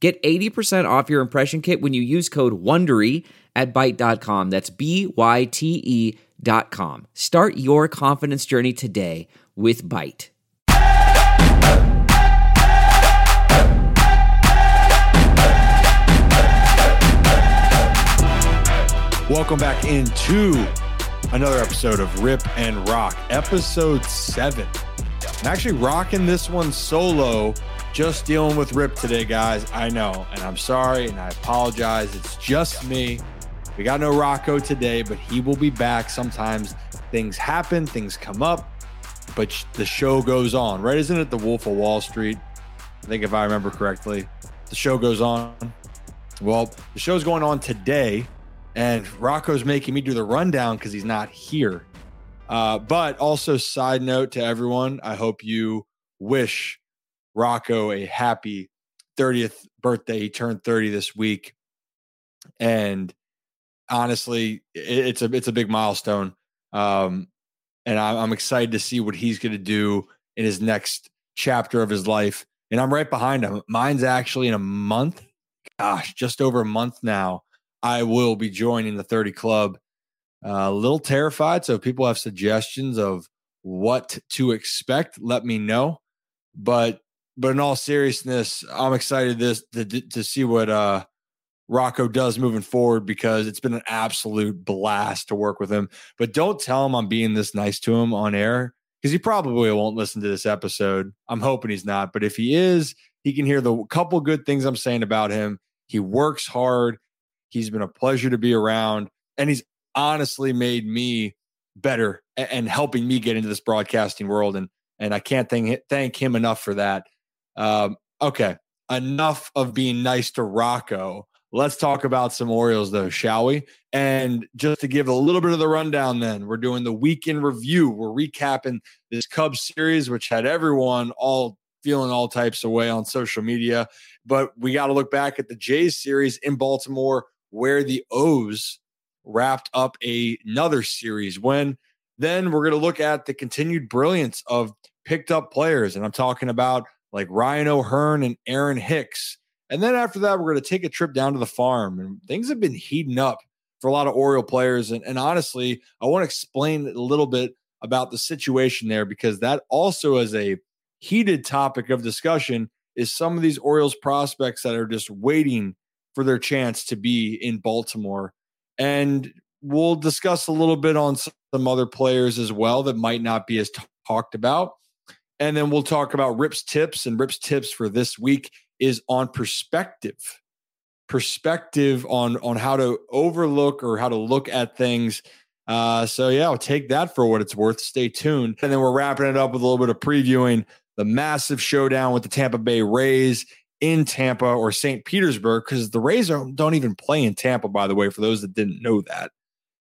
Get 80% off your impression kit when you use code WONDERY at Byte.com. That's B-Y-T-E dot com. Start your confidence journey today with Byte. Welcome back into another episode of Rip and Rock, episode seven. I'm actually rocking this one solo just dealing with Rip today, guys. I know, and I'm sorry, and I apologize. It's just me. We got no Rocco today, but he will be back. Sometimes things happen, things come up, but the show goes on, right? Isn't it the Wolf of Wall Street? I think if I remember correctly, the show goes on. Well, the show's going on today, and Rocco's making me do the rundown because he's not here. Uh, but also, side note to everyone, I hope you wish Rocco a happy 30th birthday. He turned 30 this week. And honestly, it's a it's a big milestone. Um, and I'm excited to see what he's going to do in his next chapter of his life. And I'm right behind him. Mine's actually in a month. Gosh, just over a month now. I will be joining the 30 club. Uh, a little terrified. So if people have suggestions of what to expect, let me know. But but in all seriousness, I'm excited this to, to see what uh, Rocco does moving forward because it's been an absolute blast to work with him. But don't tell him I'm being this nice to him on air because he probably won't listen to this episode. I'm hoping he's not, but if he is, he can hear the couple good things I'm saying about him. He works hard. He's been a pleasure to be around, and he's honestly made me better and helping me get into this broadcasting world. And and I can't thank thank him enough for that. Um, okay, enough of being nice to Rocco. Let's talk about some Orioles, though, shall we? And just to give a little bit of the rundown, then we're doing the weekend review. We're recapping this Cubs series, which had everyone all feeling all types of way on social media. But we got to look back at the Jays series in Baltimore, where the O's wrapped up a, another series. When then we're going to look at the continued brilliance of picked up players. And I'm talking about like Ryan O'Hearn and Aaron Hicks. And then after that, we're going to take a trip down to the farm. And things have been heating up for a lot of Oriole players. And, and honestly, I want to explain a little bit about the situation there because that also is a heated topic of discussion is some of these Orioles prospects that are just waiting for their chance to be in Baltimore. And we'll discuss a little bit on some other players as well that might not be as t- talked about. And then we'll talk about Rip's tips. And Rip's tips for this week is on perspective. Perspective on on how to overlook or how to look at things. Uh, so yeah, I'll take that for what it's worth. Stay tuned. And then we're wrapping it up with a little bit of previewing the massive showdown with the Tampa Bay Rays in Tampa or St. Petersburg, because the Rays don't, don't even play in Tampa, by the way, for those that didn't know that.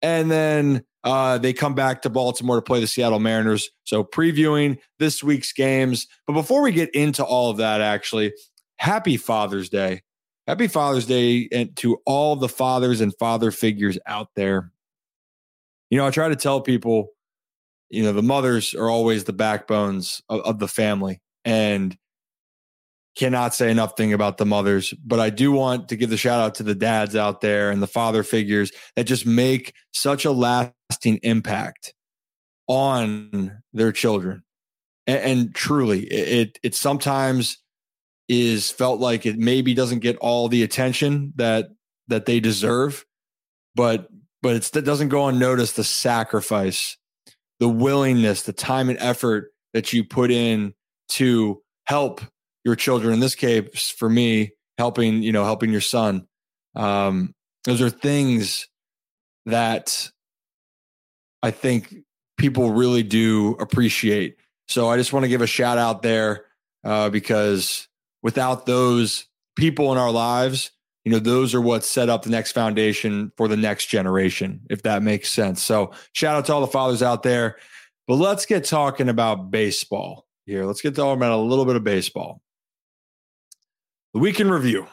And then uh, they come back to Baltimore to play the Seattle Mariners. So previewing this week's games. But before we get into all of that, actually, happy Father's Day. Happy Father's Day and to all the fathers and father figures out there. You know, I try to tell people, you know, the mothers are always the backbones of, of the family. And cannot say enough thing about the mothers, but I do want to give the shout out to the dads out there and the father figures that just make such a lasting impact on their children. And, and truly, it it sometimes is felt like it maybe doesn't get all the attention that that they deserve, but but it doesn't go unnoticed the sacrifice, the willingness, the time and effort that you put in to help your children in this case for me helping you know helping your son um, those are things that i think people really do appreciate so i just want to give a shout out there uh, because without those people in our lives, you know, those are what set up the next foundation for the next generation, if that makes sense. So shout out to all the fathers out there. But let's get talking about baseball here. Let's get talking about a little bit of baseball. The weekend review.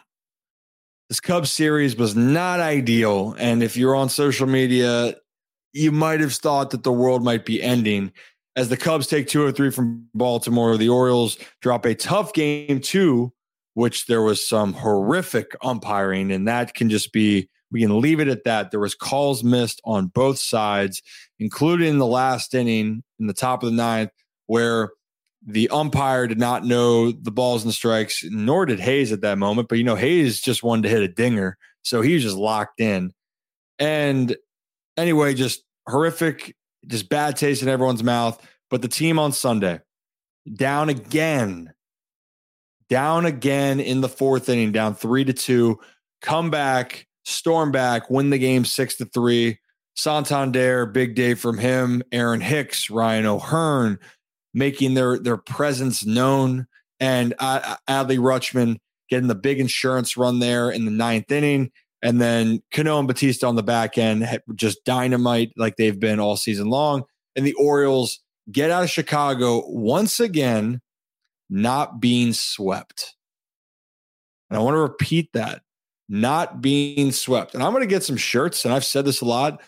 This Cubs series was not ideal. And if you're on social media, you might have thought that the world might be ending as the Cubs take two or three from Baltimore. The Orioles drop a tough game two, which there was some horrific umpiring, and that can just be we can leave it at that. There was calls missed on both sides, including the last inning in the top of the ninth, where the umpire did not know the balls and strikes, nor did Hays at that moment. But you know, Hays just wanted to hit a dinger, so he was just locked in. And anyway, just horrific, just bad taste in everyone's mouth. But the team on Sunday, down again, down again in the fourth inning, down three to two, come back, storm back, win the game six to three. Santander, big day from him. Aaron Hicks, Ryan O'Hearn, making their their presence known, and uh, Adley Rutschman getting the big insurance run there in the ninth inning. And then Cano and Bautista on the back end, just dynamite like they've been all season long. And the Orioles get out of Chicago once again, not being swept. And I want to repeat that not being swept. And I'm going to get some shirts, and I've said this a lot.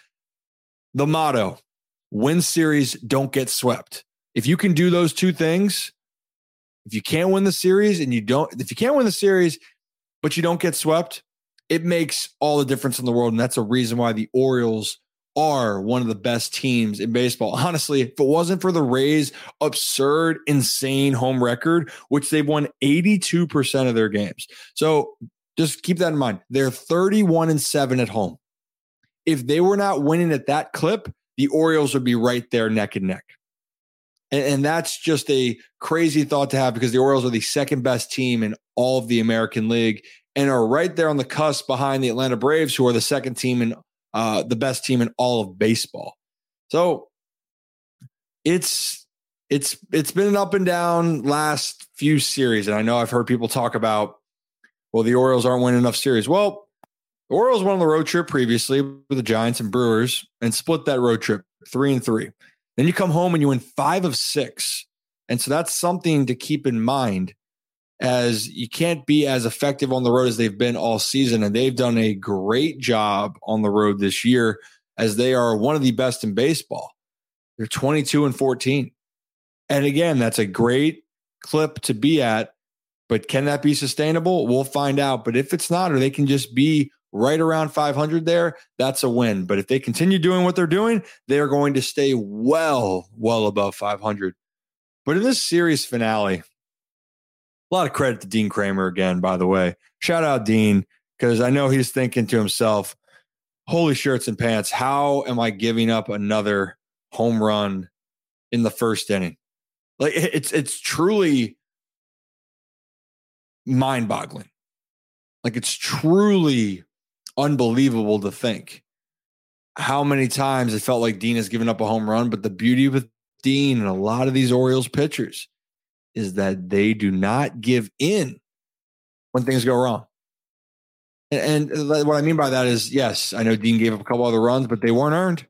The motto win series, don't get swept. If you can do those two things, if you can't win the series and you don't, if you can't win the series, but you don't get swept, it makes all the difference in the world. And that's a reason why the Orioles are one of the best teams in baseball. Honestly, if it wasn't for the Rays' absurd, insane home record, which they've won 82% of their games. So just keep that in mind. They're 31 and 7 at home. If they were not winning at that clip, the Orioles would be right there neck and neck. And, and that's just a crazy thought to have because the Orioles are the second best team in all of the American League and are right there on the cusp behind the Atlanta Braves, who are the second team and uh, the best team in all of baseball. So it's it's it's been an up and down last few series, and I know I've heard people talk about, well, the Orioles aren't winning enough series. Well, the Orioles won on the road trip previously with the Giants and Brewers and split that road trip three and three. Then you come home and you win five of six. And so that's something to keep in mind as you can't be as effective on the road as they've been all season. And they've done a great job on the road this year as they are one of the best in baseball. They're 22 and 14. And again, that's a great clip to be at. But can that be sustainable? We'll find out. But if it's not, or they can just be right around 500 there, that's a win. But if they continue doing what they're doing, they are going to stay well, well above 500. But in this series finale, a lot of credit to Dean Kremer again, by the way. Shout out Dean, because I know he's thinking to himself, holy shirts and pants, how am I giving up another home run in the first inning? Like it's it's truly mind-boggling. Like it's truly unbelievable to think how many times it felt like Dean has given up a home run. But the beauty with Dean and a lot of these Orioles pitchers is that they do not give in when things go wrong. And, and what I mean by that is, yes, I know Dean gave up a couple other runs, but they weren't earned.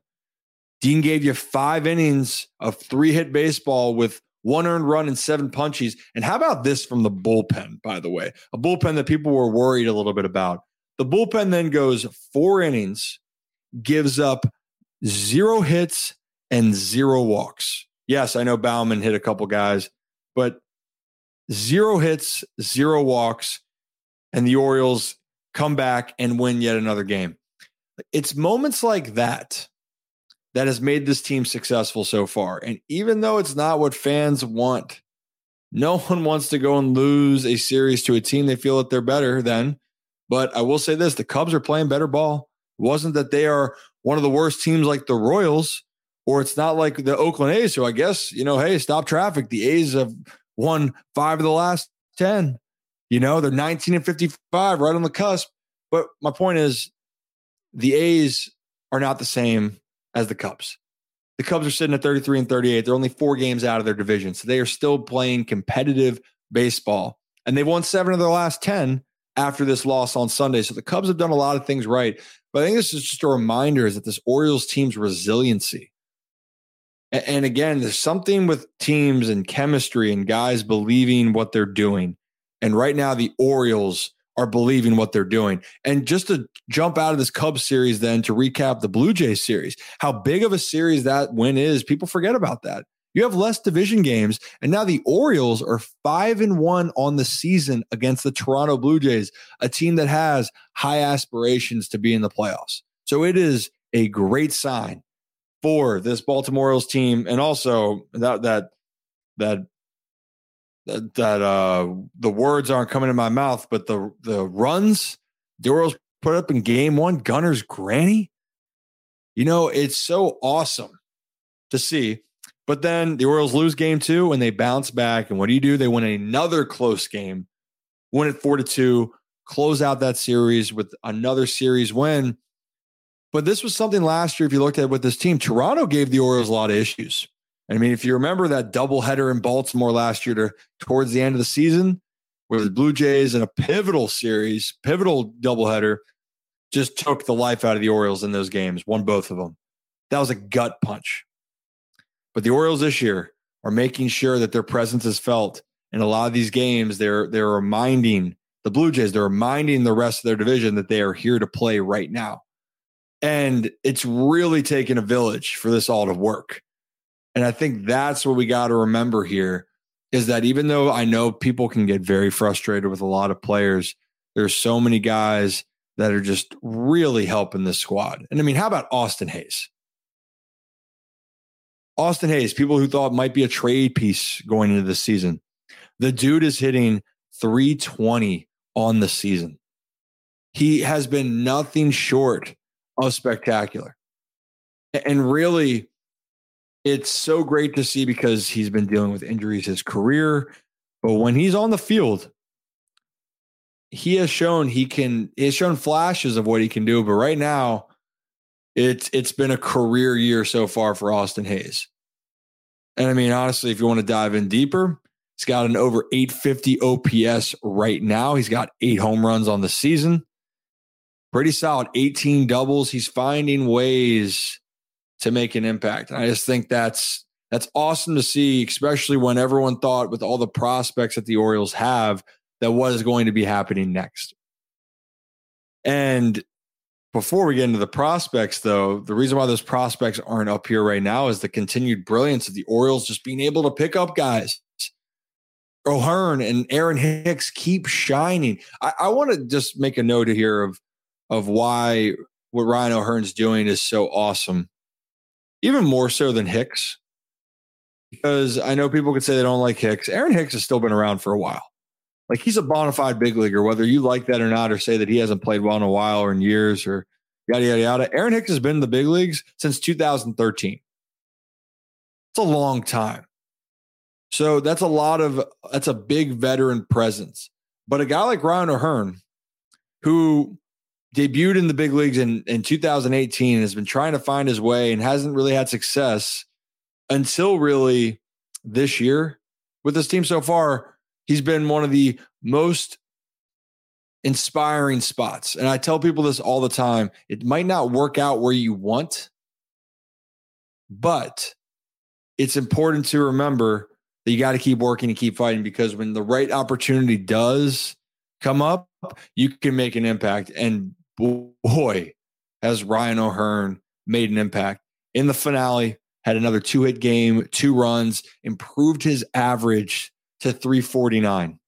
Dean gave you five innings of three hit baseball with one earned run and seven punchies. And how about this from the bullpen, by the way? A bullpen that people were worried a little bit about. The bullpen then goes four innings, gives up zero hits and zero walks. Yes, I know Baumann hit a couple guys, but zero hits, zero walks, and the Orioles come back and win yet another game. It's moments like that that has made this team successful so far. And even though it's not what fans want, no one wants to go and lose a series to a team they feel that they're better than. But I will say this the Cubs are playing better ball. It wasn't that they are one of the worst teams like the Royals, or it's not like the Oakland A's. So I guess, you know, hey, stop traffic. The A's have won five of the last 10. You know, they're 19 and 55, right on the cusp. But my point is, the A's are not the same as the Cubs. The Cubs are sitting at 33 and 38. They're only four games out of their division. So they are still playing competitive baseball. And they've won seven of their last 10 after this loss on Sunday. So the Cubs have done a lot of things right. But I think this is just a reminder is that this Orioles team's resiliency. And again, there's something with teams and chemistry and guys believing what they're doing. And right now, the Orioles are believing what they're doing. And just to jump out of this Cubs series, then to recap the Blue Jays series, how big of a series that win is, people forget about that. You have less division games, and now the Orioles are five and one on the season against the Toronto Blue Jays, a team that has high aspirations to be in the playoffs. So it is a great sign for this Baltimore Orioles team, and also that that that that, that uh the words aren't coming in my mouth, but the the runs the Orioles put up in game one, Gunnar's granny. You know, it's so awesome to see. But then the Orioles lose game two and they bounce back. And what do you do? They win another close game, win it four to two, close out that series with another series win. But this was something last year, if you looked at it with this team, Toronto gave the Orioles a lot of issues. I mean, if you remember that doubleheader in Baltimore last year to towards the end of the season, where the Blue Jays in a pivotal series, pivotal doubleheader, just took the life out of the Orioles in those games, won both of them. That was a gut punch. But the Orioles this year are making sure that their presence is felt in a lot of these games. They're they're reminding the Blue Jays, they're reminding the rest of their division that they are here to play right now. And it's really taken a village for this all to work. And I think that's what we got to remember here is that even though I know people can get very frustrated with a lot of players, there's so many guys that are just really helping this squad. And I mean, how about Austin Hays? Austin Hays, people who thought might be a trade piece going into the season. The dude is hitting 320 on the season. He has been nothing short of spectacular. And really, it's so great to see because he's been dealing with injuries his career. But when he's on the field, he has shown he can, he has shown flashes of what he can do. But right now, it's it's been a career year so far for Austin Hays. And I mean, honestly, if you want to dive in deeper, he's got an over 850 OPS right now. He's got eight home runs on the season. Pretty solid, 18 doubles. He's finding ways to make an impact. And I just think that's that's awesome to see, especially when everyone thought with all the prospects that the Orioles have that what is going to be happening next. And before we get into the prospects, though, the reason why those prospects aren't up here right now is the continued brilliance of the Orioles just being able to pick up guys. O'Hearn and Aaron Hicks keep shining. I, I want to just make a note here of of why what Ryan O'Hearn's doing is so awesome, even more so than Hicks. Because I know people could say they don't like Hicks. Aaron Hicks has still been around for a while. Like he's a bona fide big leaguer, whether you like that or not, or say that he hasn't played well in a while or in years or yada, yada, yada. Aaron Hicks has been in the big leagues since 2013. It's a long time. So that's a lot of, that's a big veteran presence. But a guy like Ryan O'Hearn, who debuted in the big leagues in, in 2018 has been trying to find his way and hasn't really had success until really this year with this team so far he's been one of the most inspiring spots. And I tell people this all the time it might not work out where you want, but it's important to remember that you got to keep working and keep fighting because when the right opportunity does come up, you can make an impact. And boy, has Ryan O'Hearn made an impact in the finale, had another two hit game, two runs, improved his average to 349.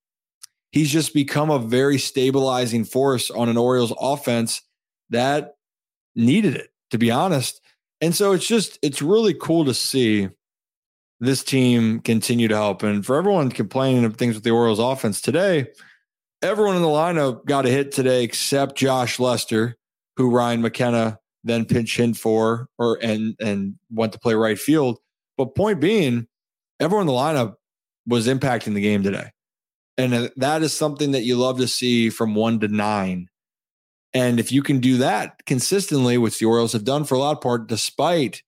He's just become a very stabilizing force on an Orioles offense that needed it, to be honest. And so it's just, it's really cool to see this team continue to help. And for everyone complaining of things with the Orioles offense today, everyone in the lineup got a hit today except Josh Lester, who Ryan McKenna then pinch hit for or and and went to play right field. But point being, everyone in the lineup was impacting the game today. And that is something that you love to see from one to nine. And if you can do that consistently, which the Orioles have done for a lot part, despite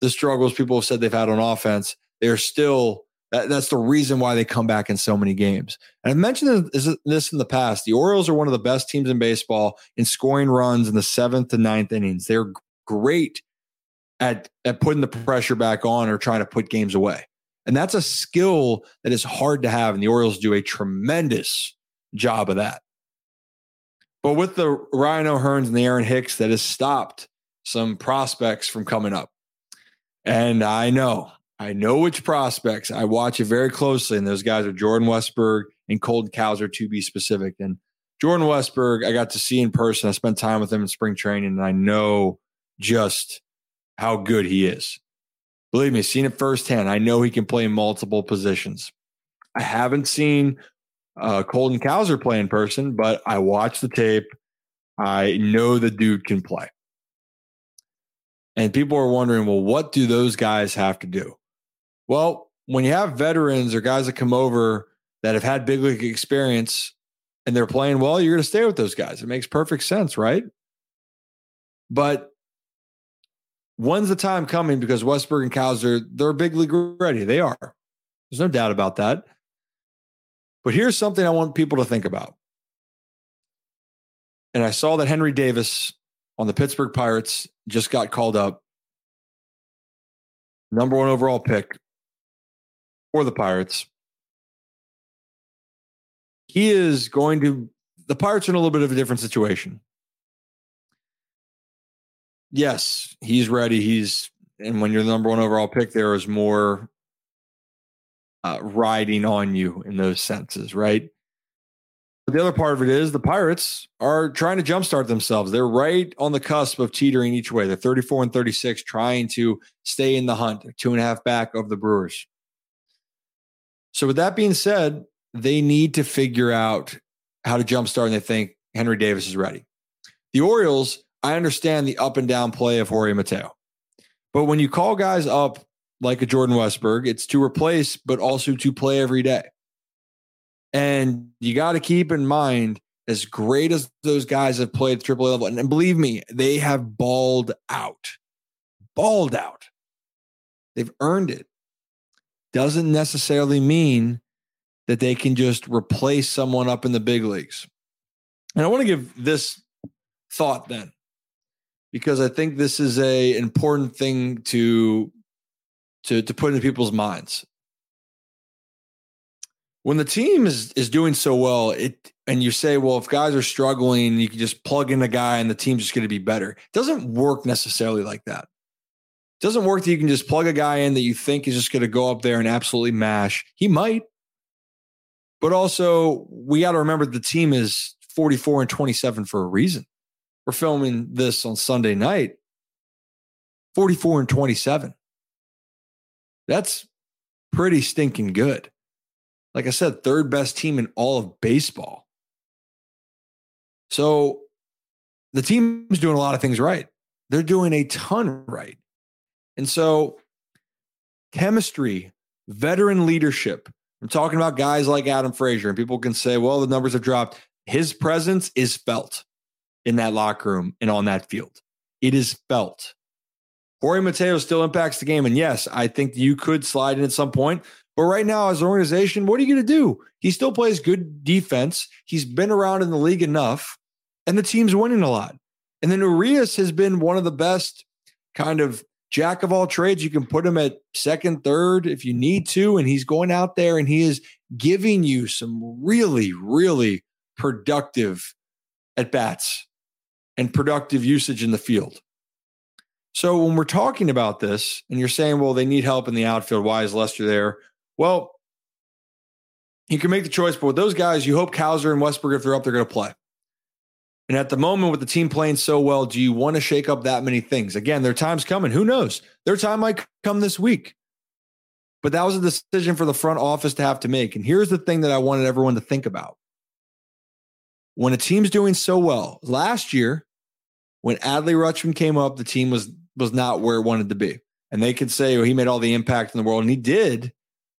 the struggles people have said they've had on offense, they're still That, that's the reason why they come back in so many games. And I've mentioned this in the past. The Orioles are one of the best teams in baseball in scoring runs in the seventh to ninth innings. They're great at, at putting the pressure back on or trying to put games away. And that's a skill that is hard to have. And the Orioles do a tremendous job of that. But with the Ryan O'Hearns and the Aaron Hicks, that has stopped some prospects from coming up. And I know I know which prospects. I watch it very closely, and those guys are Jordan Westburg and Colton Cowser, to be specific. And Jordan Westburg, I got to see in person. I spent time with him in spring training, and I know just how good he is. Believe me, seen it firsthand. I know he can play multiple positions. I haven't seen uh, Colton Cowser play in person, but I watched the tape. I know the dude can play. And people are wondering, well, what do those guys have to do? Well, when you have veterans or guys that come over that have had big league experience and they're playing well, you're going to stay with those guys. It makes perfect sense, right? But when's the time coming? Because Westburg and Cowser, they're big league ready. They are. There's no doubt about that. But here's something I want people to think about. And I saw that Henry Davis on the Pittsburgh Pirates just got called up. Number one overall pick for the Pirates. He is going to, the Pirates are in a little bit of a different situation. Yes, he's ready. He's, and when you're the number one overall pick, there is more uh, riding on you in those senses, right? But the other part of it is the Pirates are trying to jumpstart themselves. They're right on the cusp of teetering each way. They're 34 and 36, trying to stay in the hunt. Two and a half back of the Brewers. So, with that being said, they need to figure out how to jumpstart, and they think Henry Davis is ready. The Orioles, I understand the up and down play of Jorge Mateo. But when you call guys up like a Jordan Westburg, it's to replace, but also to play every day. And you got to keep in mind, as great as those guys have played at AAA level, and believe me, they have balled out, balled out. They've earned it doesn't necessarily mean that they can just replace someone up in the big leagues. And I want to give this thought then, because I think this is a important thing to to to put into people's minds. When the team is is doing so well, it and you say, well, if guys are struggling, you can just plug in a guy and the team's just going to be better. It doesn't work necessarily like that It doesn't work that you can just plug a guy in that you think is just going to go up there and absolutely mash. He might. But also, we got to remember the team is 44 and 27 for a reason. We're filming this on Sunday night. 44 and 27. That's pretty stinking good. Like I said, third best team in all of baseball. So the team's doing a lot of things right. They're doing a ton right. And so, chemistry, veteran leadership. I'm talking about guys like Adam Frazier, and people can say, well, the numbers have dropped. His presence is felt in that locker room and on that field. It is felt. Jorge Mateo still impacts the game. And yes, I think you could slide in at some point. But right now, as an organization, what are you going to do? He still plays good defense. He's been around in the league enough, and the team's winning a lot. And then Urias has been one of the best kind of jack of all trades. You can put him at second, third if you need to. And he's going out there and he is giving you some really, really productive at bats and productive usage in the field. So when we're talking about this and you're saying, well, they need help in the outfield, why is Lester there? Well, you can make the choice, but with those guys, you hope Cowser and Westburg, if they're up, they're going to play. And at the moment, with the team playing so well, do you want to shake up that many things? Again, their time's coming. Who knows? Their time might come this week. But that was a decision for the front office to have to make. And here's the thing that I wanted everyone to think about. When a team's doing so well, last year, when Adley Rutschman came up, the team was was not where it wanted to be. And they could say, well, he made all the impact in the world. And he did,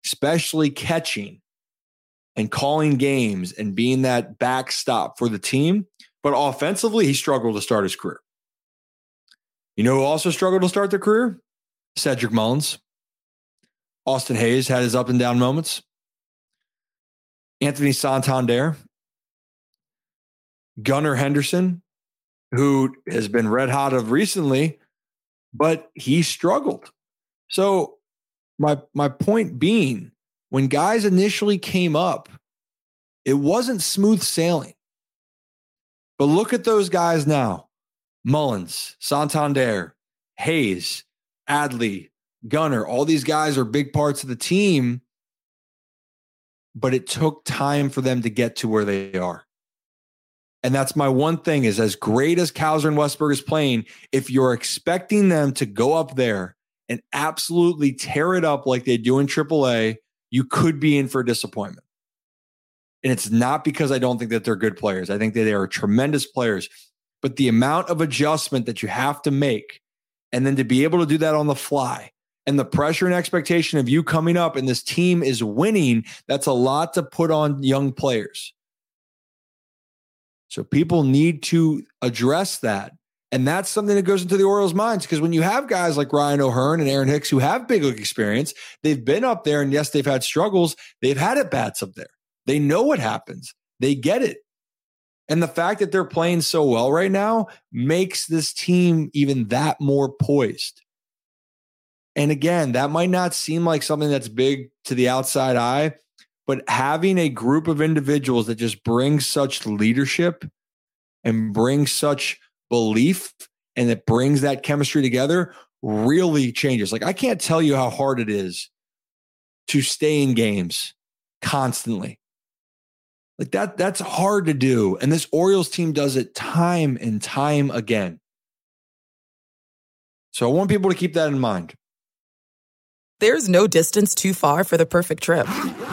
especially catching and calling games and being that backstop for the team. But offensively, he struggled to start his career. You know who also struggled to start their career? Cedric Mullins. Austin Hays had his up and down moments. Anthony Santander, Gunnar Henderson, who has been red hot of recently, but he struggled. So my my point being, when guys initially came up, it wasn't smooth sailing. But look at those guys now. Mullins, Santander, Hays, Adley, Gunnar, all these guys are big parts of the team, but it took time for them to get to where they are. And that's my one thing is as great as Cowser and Westburg is playing, if you're expecting them to go up there and absolutely tear it up like they do in AAA, you could be in for disappointment. And it's not because I don't think that they're good players. I think that they are tremendous players. But the amount of adjustment that you have to make, and then to be able to do that on the fly, and the pressure and expectation of you coming up and this team is winning, that's a lot to put on young players. So people need to address that. And that's something that goes into the Orioles' minds because when you have guys like Ryan O'Hearn and Aaron Hicks who have big league experience, they've been up there and yes, they've had struggles. They've had at bats up there. They know what happens. They get it. And the fact that they're playing so well right now makes this team even that more poised. And again, that might not seem like something that's big to the outside eye, but having a group of individuals that just bring such leadership and bring such belief and that brings that chemistry together really changes. Like, I can't tell you how hard it is to stay in games constantly. Like that, that's hard to do. And this Orioles team does it time and time again. So I want people to keep that in mind. There's no distance too far for the perfect trip.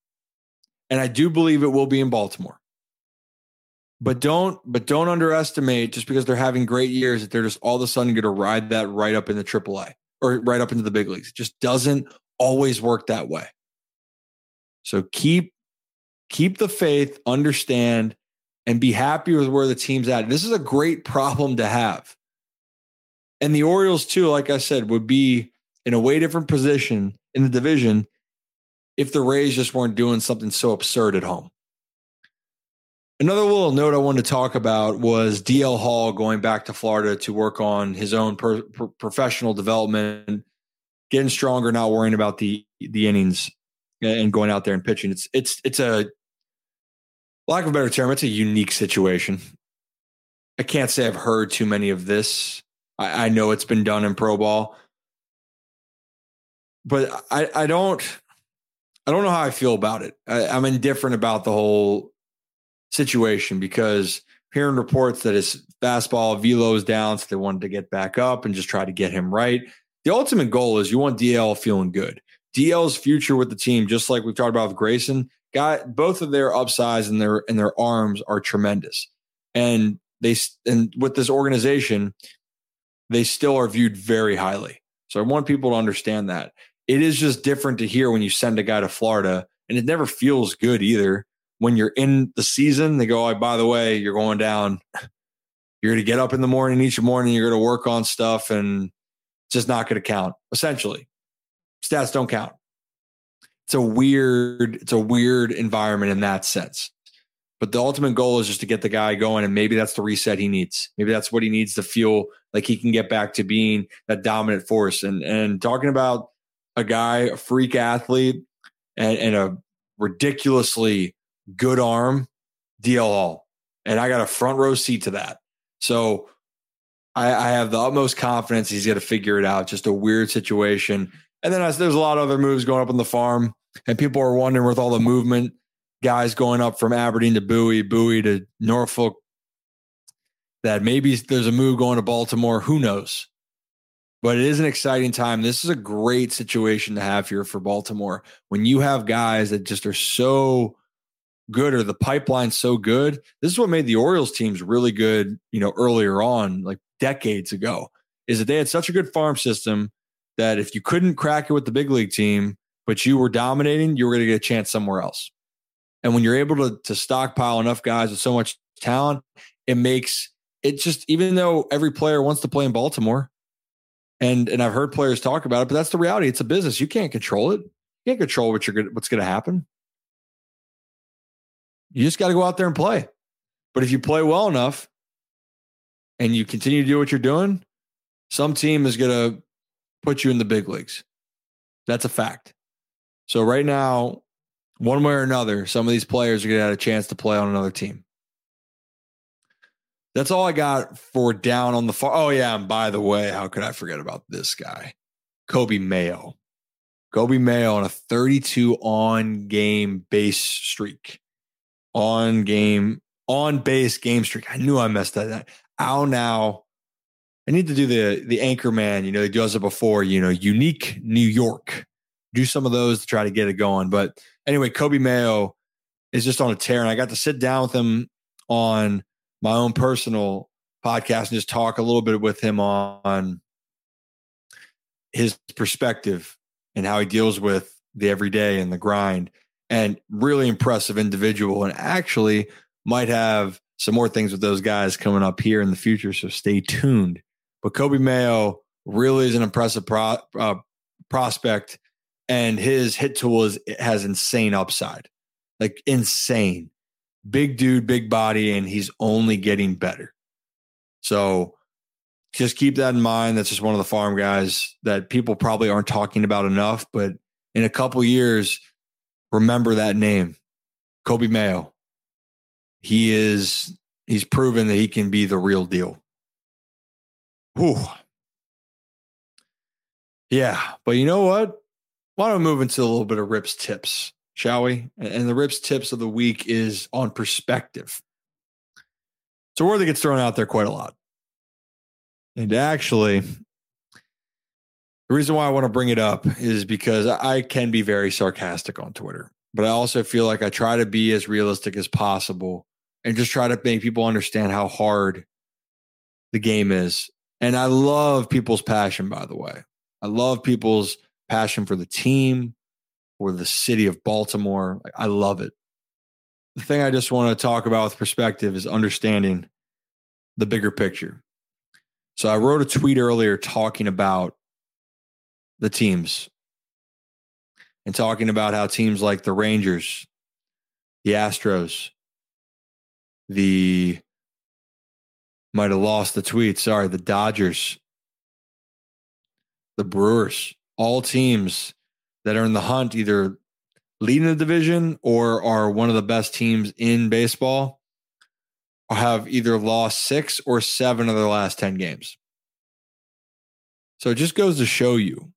And I do believe it will be in Baltimore. But don't but don't underestimate just because they're having great years that they're just all of a sudden going to ride that right up in into AAA or right up into the big leagues. It just doesn't always work that way. So keep keep the faith, understand, and be happy with where the team's at. This is a great problem to have. And the Orioles, too, like I said, would be in a way different position in the division if the Rays just weren't doing something so absurd at home. Another little note I wanted to talk about was DL Hall going back to Florida to work on his own per, per, professional development, getting stronger, not worrying about the the innings and going out there and pitching. It's it's it's a lack of a better term, it's a unique situation. I can't say I've heard too many of this. I, I know it's been done in pro ball, but I, I don't I don't know how I feel about it. I, I'm indifferent about the whole situation because hearing reports that his fastball velo is down, so they wanted to get back up and just try to get him right. The ultimate goal is you want DL feeling good. DL's future with the team, just like we've talked about with Grayson, got both of their upsides and their and their arms are tremendous. And they and with this organization, they still are viewed very highly. So I want people to understand that. It is just different to hear when you send a guy to Florida, and it never feels good either. When you're in the season, they go, oh, by the way, you're going down. You're going to get up in the morning each morning, you're going to work on stuff, and it's just not going to count, essentially. Stats don't count it's a weird it's a weird environment in that sense but the ultimate goal is just to get the guy going and maybe that's the reset he needs maybe that's what he needs to feel like he can get back to being that dominant force and and talking about a guy a freak athlete and, and a ridiculously good arm, DL Hall. And I got a front row seat to that. So I, I have the utmost confidence he's going to figure it out. Just a weird situation. And then I, there's a lot of other moves going up on the farm, and people are wondering with all the movement, guys going up from Aberdeen to Bowie, Bowie to Norfolk, that maybe there's a move going to Baltimore. Who knows? But it is an exciting time. This is a great situation to have here for Baltimore when you have guys that just are so good or the pipeline's so good. This is what made the Orioles teams really good, you know, earlier on, like decades ago, is that they had such a good farm system that if you couldn't crack it with the big league team, but you were dominating, you were going to get a chance somewhere else. And when you're able to, to stockpile enough guys with so much talent, it makes it just, even though every player wants to play in Baltimore, and and I've heard players talk about it, but that's the reality. It's a business. You can't control it. You can't control what you're what's going to happen. You just got to go out there and play. But if you play well enough and you continue to do what you're doing, some team is going to put you in the big leagues. That's a fact. So right now, one way or another, some of these players are going to have a chance to play on another team. That's all I got for down on the far. Oh yeah, and by the way, how could I forget about this guy, Coby Mayo? Coby Mayo on a 32 on game base streak, on game on base game streak. I knew I messed that. up. How now? I need to do the the anchor man. You know, he does it before. You know, unique New York. Do some of those to try to get it going. But anyway, Coby Mayo is just on a tear, and I got to sit down with him on my own personal podcast and just talk a little bit with him on his perspective and how he deals with the everyday and the grind. And really impressive individual and actually might have some more things with those guys coming up here in the future. So stay tuned. But Coby Mayo really is an impressive pro, uh, prospect and his hit tool is has insane upside. Like insane big dude, big body, and he's only getting better. So just keep that in mind. That's just one of the farm guys that people probably aren't talking about enough. But in a couple years, remember that name, Coby Mayo. He is he's proven that he can be the real deal. Whew. Yeah, but you know what? Why don't we move into a little bit of Rip's tips? Shall we? And the Rips tips of the week is on perspective. It's a word that gets thrown out there quite a lot. And actually, the reason why I want to bring it up is because I can be very sarcastic on Twitter, but I also feel like I try to be as realistic as possible and just try to make people understand how hard the game is. And I love people's passion, by the way. I love people's passion for the team, or the city of Baltimore. I love it. The thing I just want to talk about with perspective is understanding the bigger picture. So I wrote a tweet earlier talking about the teams and talking about how teams like the Rangers, the Astros, the might have lost the tweet, sorry, the Dodgers, the Brewers, all teams that are in the hunt, either leading the division or are one of the best teams in baseball, have either lost six or seven of their last 10 games. So it just goes to show you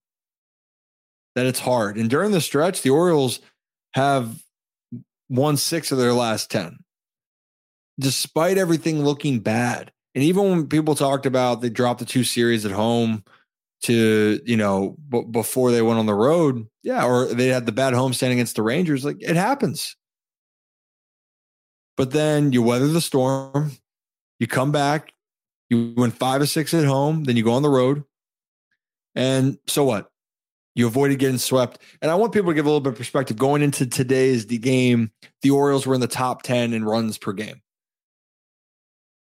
that it's hard. And during the stretch, the Orioles have won six of their last 10, despite everything looking bad. And even when people talked about they dropped the two series at home to you know b- before they went on the road yeah or they had the bad homestand against the rangers like it happens. But then you weather the storm you come back you win five or six at home then you go on the road. And so what? You avoided getting swept. And i want people to give a little bit of perspective going into today's the game. The orioles were in the top 10 in runs per game.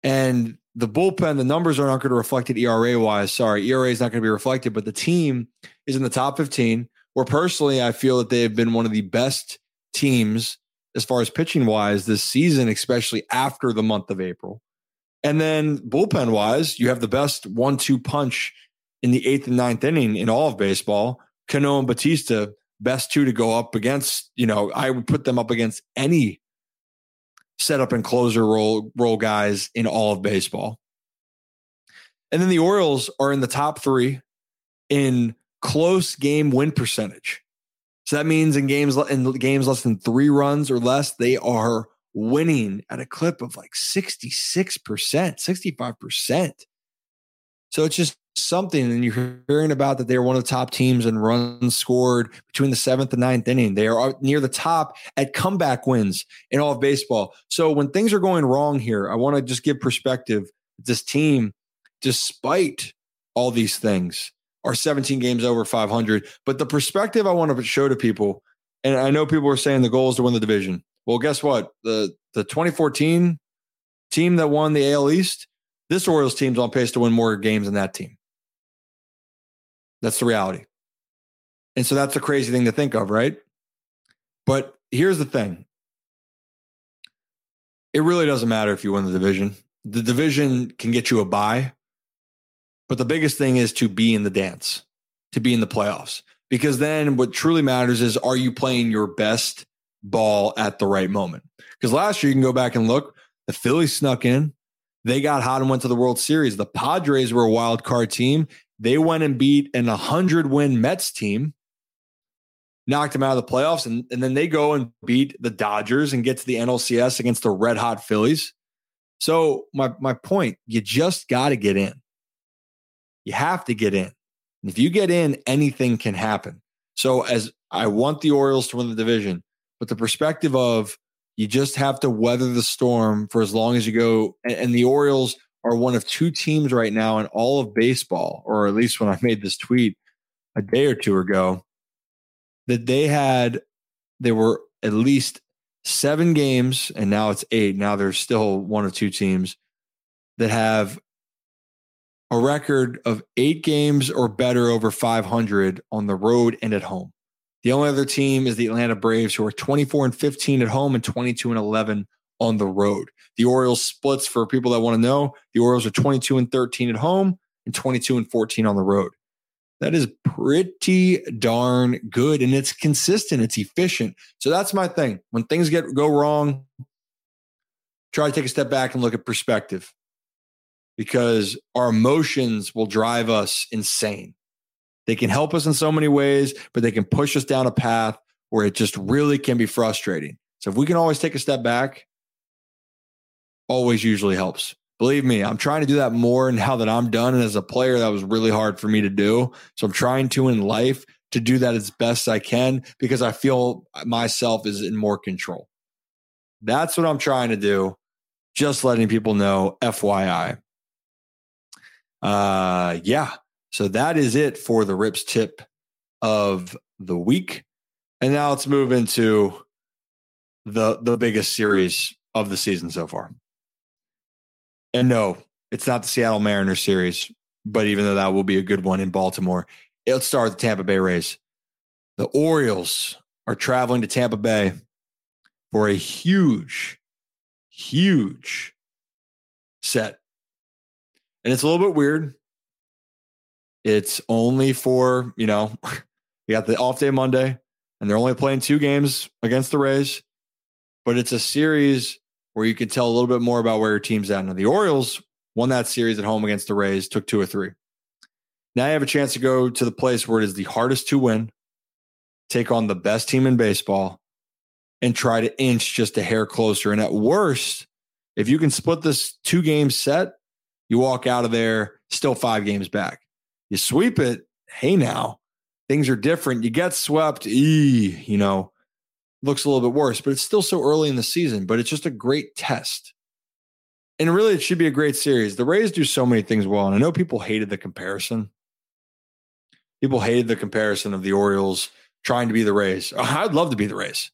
And the bullpen, the numbers are not going to reflect it ERA wise. Sorry, ERA is not going to be reflected, but the team is in the top 15. Where personally, I feel that they have been one of the best teams as far as pitching wise this season, especially after the month of April. And then bullpen wise, you have the best one two punch in the eighth and ninth inning in all of baseball. Cano and Bautista, best two to go up against. You know, I would put them up against any setup and closer role role guys in all of baseball. And then the Orioles are in the top three in close game win percentage. So that means in games in games less than three runs or less, they are winning at a clip of like 66%, 65%. So it's just something. And you're hearing about that they're one of the top teams in runs scored between the seventh and ninth inning. They are near the top at comeback wins in all of baseball. So when things are going wrong here, I want to just give perspective. This team, despite all these things, are 17 games over 500. But the perspective I want to show to people, and I know people are saying the goal is to win the division. Well, guess what? The the 2014 team that won the AL East, this Orioles team's on pace to win more games than that team. That's the reality. And so that's a crazy thing to think of, right? But here's the thing it really doesn't matter if you win the division. The division can get you a bye, but the biggest thing is to be in the dance, to be in the playoffs. Because then what truly matters is are you playing your best ball at the right moment? Because last year, you can go back and look, the Phillies snuck in. They got hot and went to the World Series. The Padres were a wild card team. They went and beat an 100 win Mets team, knocked them out of the playoffs, and, and then they go and beat the Dodgers and get to the NLCS against the red hot Phillies. So, my, my point, you just got to get in. You have to get in. And if you get in, anything can happen. So, as I want the Orioles to win the division, but the perspective of you just have to weather the storm for as long as you go. And, and the Orioles are one of two teams right now in all of baseball, or at least when I made this tweet a day or two ago, that they had, there were at least seven games, and now it's eight. Now there's still one of two teams that have a record of eight games or better over 500 on the road and at home. The only other team is the Atlanta Braves, who are 24 and 15 at home and 22 and 11 on the road. The Orioles splits for people that want to know. The Orioles are 22 and 13 at home and 22 and 14 on the road. That is pretty darn good and it's consistent, it's efficient. So that's my thing. When things get go wrong, try to take a step back and look at perspective because our emotions will drive us insane. They can help us in so many ways, but they can push us down a path where it just really can be frustrating. So if we can always take a step back always usually helps. Believe me, I'm trying to do that more now that I'm done. And as a player, that was really hard for me to do. So I'm trying to in life to do that as best I can because I feel myself is in more control. That's what I'm trying to do. Just letting people know, FYI. Uh, yeah. So that is it for the Rips tip of the week. And now let's move into the the biggest series of the season so far. And no, it's not the Seattle Mariners series, but even though that will be a good one in Baltimore, it'll start the Tampa Bay Rays. The Orioles are traveling to Tampa Bay for a huge, huge set. And it's a little bit weird. It's only for, you know, you got the off day Monday, and they're only playing two games against the Rays, but it's a series where you could tell a little bit more about where your team's at. Now, the Orioles won that series at home against the Rays, took two or three. Now you have a chance to go to the place where it is the hardest to win, take on the best team in baseball, and try to inch just a hair closer. And at worst, if you can split this two game set, you walk out of there still five games back. You sweep it, hey, now things are different. You get swept, ee, you know, looks a little bit worse, but it's still so early in the season. But it's just a great test. And really, it should be a great series. The Rays do so many things well. And I know people hated the comparison. People hated the comparison of the Orioles trying to be the Rays. I'd love to be the Rays.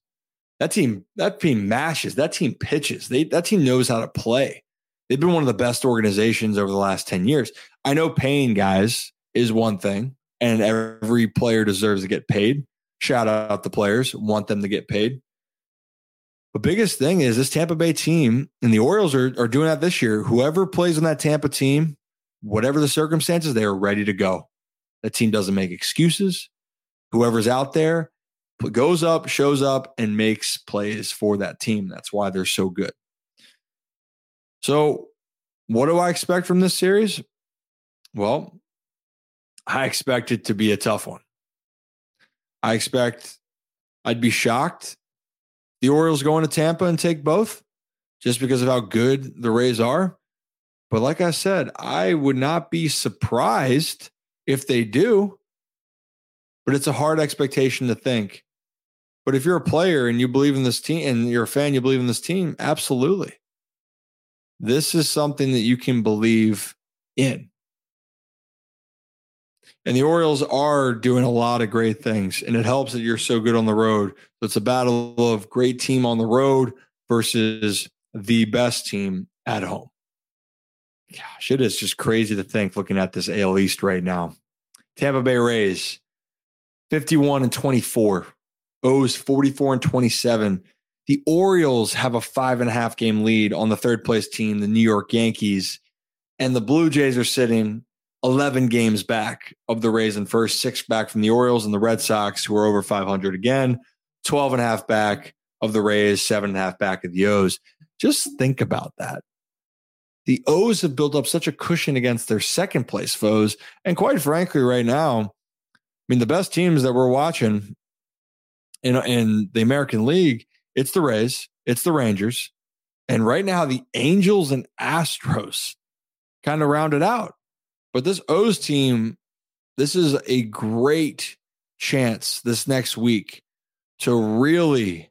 That team, that team mashes. That team pitches. They, that team knows how to play. They've been one of the best organizations over the last 10 years. I know paying guys is one thing, and every player deserves to get paid. Shout out the players, want them to get paid. The biggest thing is this Tampa Bay team and the Orioles are, are doing that this year. Whoever plays on that Tampa team, whatever the circumstances, they are ready to go. That team doesn't make excuses. Whoever's out there goes up, shows up, and makes plays for that team. That's why they're so good. So, what do I expect from this series? Well, I expect it to be a tough one. I expect I'd be shocked the Orioles go into Tampa and take both just because of how good the Rays are. But like I said, I would not be surprised if they do. But it's a hard expectation to think. But if you're a player and you believe in this team and you're a fan, you believe in this team, absolutely. This is something that you can believe in. And the Orioles are doing a lot of great things, and it helps that you're so good on the road. So it's a battle of great team on the road versus the best team at home. Gosh, it is just crazy to think looking at this AL East right now. Tampa Bay Rays, 51 and 24. O's 44 and 27. The Orioles have a five and a half game lead on the third place team, the New York Yankees. And the Blue Jays are sitting 11 games back of the Rays in first, six back from the Orioles and the Red Sox, who are over 500 again, 12 and a half back of the Rays, seven and a half back of the O's. Just think about that. The O's have built up such a cushion against their second place foes. And quite frankly, right now, I mean, the best teams that we're watching in, in the American League, it's the Rays, it's the Rangers. And right now, the Angels and Astros kind of rounded out. But this O's team, this is a great chance this next week to really,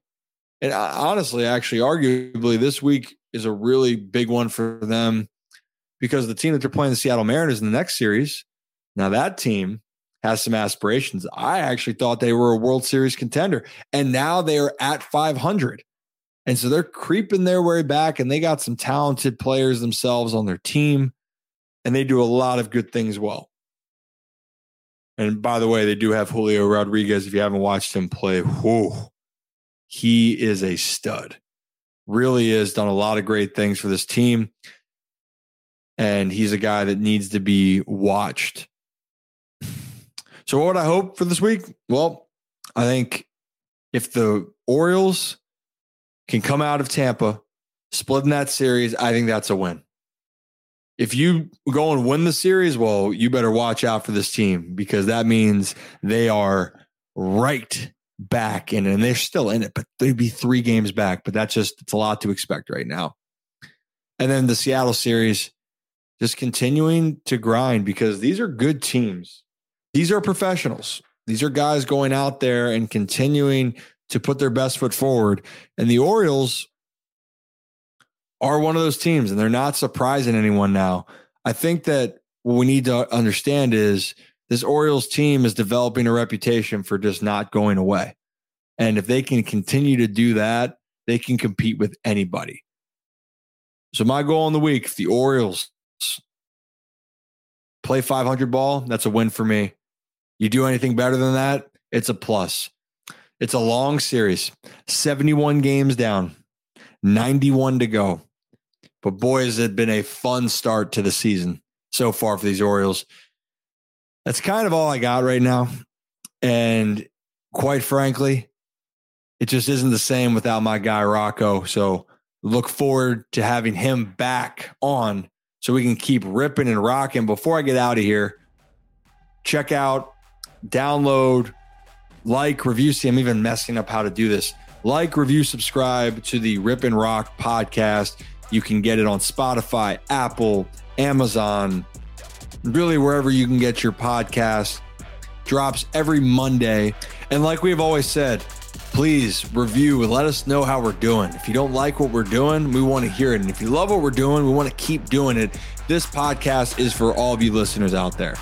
and honestly, actually, arguably, this week is a really big one for them because the team that they're playing, the Seattle Mariners, in the next series, now that team has some aspirations. I actually thought they were a World Series contender, and now they are at 500. And so they're creeping their way back, and they got some talented players themselves on their team and they do a lot of good things well. And by the way, they do have Julio Rodriguez. If you haven't watched him play, whoa, he is a stud. Really is done a lot of great things for this team. And he's a guy that needs to be watched. So, what would I hope for this week? Well, I think if the Orioles can come out of Tampa, splitting that series, I think that's a win if you go and win the series, well, you better watch out for this team because that means they are right back in, and they're still in it, but they'd be three games back. But that's just it's a lot to expect right now. And then the Seattle series, just continuing to grind because these are good teams. These are professionals. These are guys going out there and continuing to put their best foot forward. And the Orioles are one of those teams and they're not surprising anyone now. I think that what we need to understand is this Orioles team is developing a reputation for just not going away. And if they can continue to do that, they can compete with anybody. So my goal in the week, if the Orioles play 500 ball, that's a win for me. You do anything better than that, it's a plus. It's a long series, 71 games down, 91 to go. But boy, has it been a fun start to the season so far for these Orioles. That's kind of all I got right now. And quite frankly, it just isn't the same without my guy Rocco. So look forward to having him back on so we can keep ripping and rocking. Before I get out of here, check out, download, like, review. See, I'm even messing up how to do this. Like, review, subscribe to the Rip and Rock podcast. You can get it on Spotify, Apple, Amazon, really wherever you can get your podcast. Drops every Monday. And like we've always said, please review and let us know how we're doing. If you don't like what we're doing, we want to hear it. And if you love what we're doing, we want to keep doing it. This podcast is for all of you listeners out there.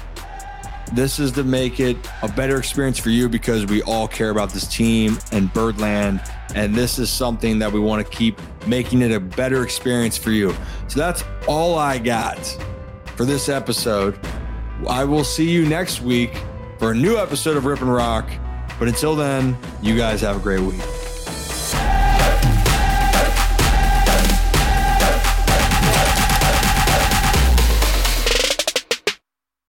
This is to make it a better experience for you because we all care about this team and Birdland. And this is something that we want to keep making it a better experience for you. So that's all I got for this episode. I will see you next week for a new episode of Rip and Rock. But until then, you guys have a great week.